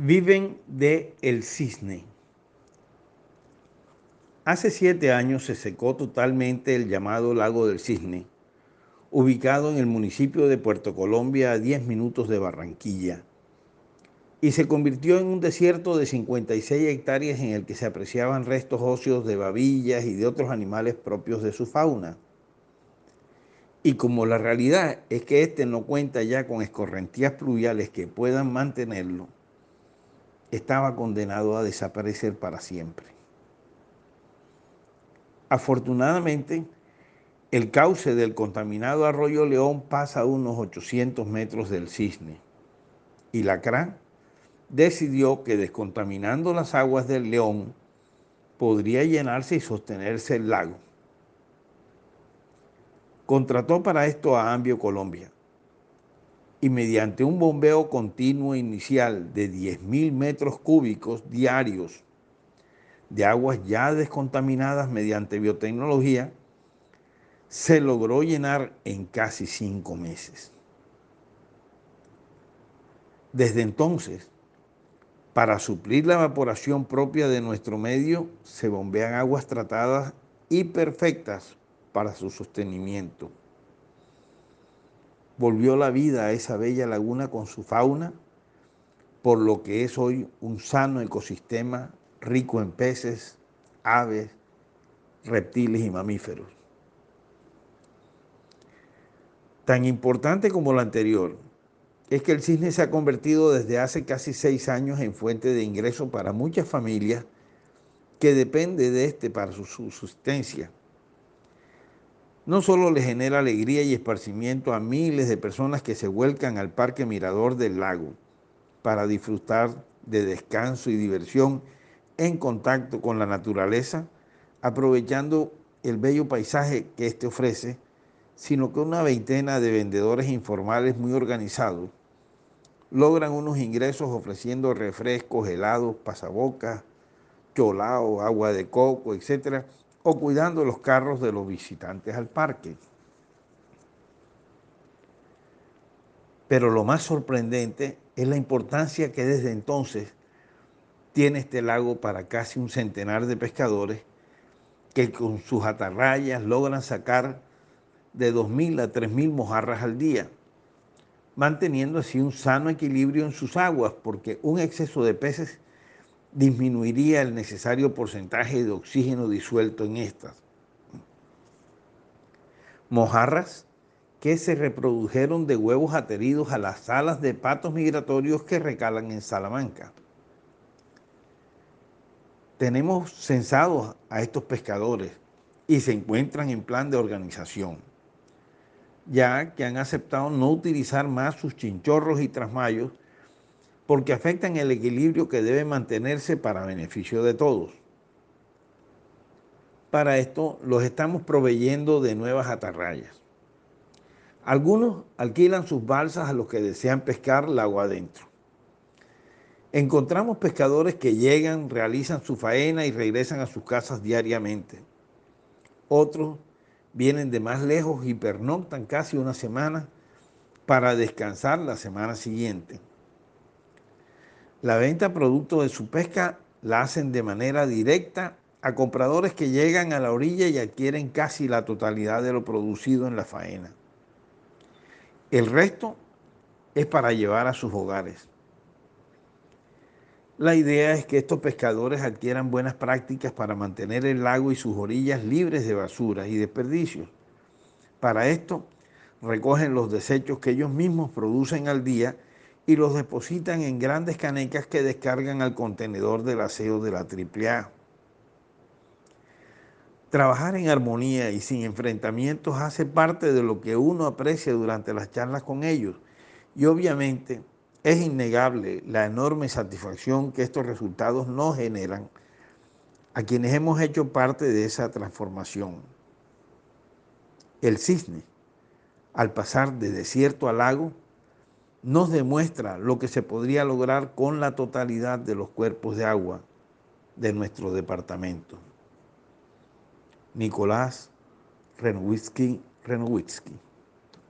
Viven de el cisne. Hace siete años se secó totalmente el llamado Lago del Cisne, ubicado en el municipio de Puerto Colombia a 10 minutos de Barranquilla, y se convirtió en un desierto de 56 hectáreas en el que se apreciaban restos óseos de babillas y de otros animales propios de su fauna. Y como la realidad es que este no cuenta ya con escorrentías pluviales que puedan mantenerlo, estaba condenado a desaparecer para siempre. Afortunadamente, el cauce del contaminado arroyo León pasa a unos 800 metros del cisne y la CRA decidió que descontaminando las aguas del León podría llenarse y sostenerse el lago. Contrató para esto a Ambio Colombia, y mediante un bombeo continuo inicial de 10.000 metros cúbicos diarios de aguas ya descontaminadas mediante biotecnología, se logró llenar en casi cinco meses. Desde entonces, para suplir la evaporación propia de nuestro medio, se bombean aguas tratadas y perfectas para su sostenimiento volvió la vida a esa bella laguna con su fauna, por lo que es hoy un sano ecosistema rico en peces, aves, reptiles y mamíferos. Tan importante como lo anterior es que el cisne se ha convertido desde hace casi seis años en fuente de ingreso para muchas familias que depende de este para su subsistencia no solo le genera alegría y esparcimiento a miles de personas que se vuelcan al Parque Mirador del Lago para disfrutar de descanso y diversión en contacto con la naturaleza, aprovechando el bello paisaje que éste ofrece, sino que una veintena de vendedores informales muy organizados logran unos ingresos ofreciendo refrescos, helados, pasabocas, cholao, agua de coco, etcétera, o cuidando los carros de los visitantes al parque. Pero lo más sorprendente es la importancia que desde entonces tiene este lago para casi un centenar de pescadores que con sus atarrayas logran sacar de 2.000 a 3.000 mojarras al día, manteniendo así un sano equilibrio en sus aguas, porque un exceso de peces disminuiría el necesario porcentaje de oxígeno disuelto en estas. Mojarras que se reprodujeron de huevos ateridos a las alas de patos migratorios que recalan en Salamanca. Tenemos censados a estos pescadores y se encuentran en plan de organización, ya que han aceptado no utilizar más sus chinchorros y trasmayos porque afectan el equilibrio que debe mantenerse para beneficio de todos. Para esto los estamos proveyendo de nuevas atarrayas. Algunos alquilan sus balsas a los que desean pescar lago adentro. Encontramos pescadores que llegan, realizan su faena y regresan a sus casas diariamente. Otros vienen de más lejos y pernoctan casi una semana para descansar la semana siguiente. La venta producto de su pesca la hacen de manera directa a compradores que llegan a la orilla y adquieren casi la totalidad de lo producido en la faena. El resto es para llevar a sus hogares. La idea es que estos pescadores adquieran buenas prácticas para mantener el lago y sus orillas libres de basuras y desperdicios. Para esto, recogen los desechos que ellos mismos producen al día y los depositan en grandes canecas que descargan al contenedor del aseo de la AAA. Trabajar en armonía y sin enfrentamientos hace parte de lo que uno aprecia durante las charlas con ellos y obviamente es innegable la enorme satisfacción que estos resultados nos generan a quienes hemos hecho parte de esa transformación. El cisne, al pasar de desierto a lago, nos demuestra lo que se podría lograr con la totalidad de los cuerpos de agua de nuestro departamento. Nicolás Renowitzki Renowitzki.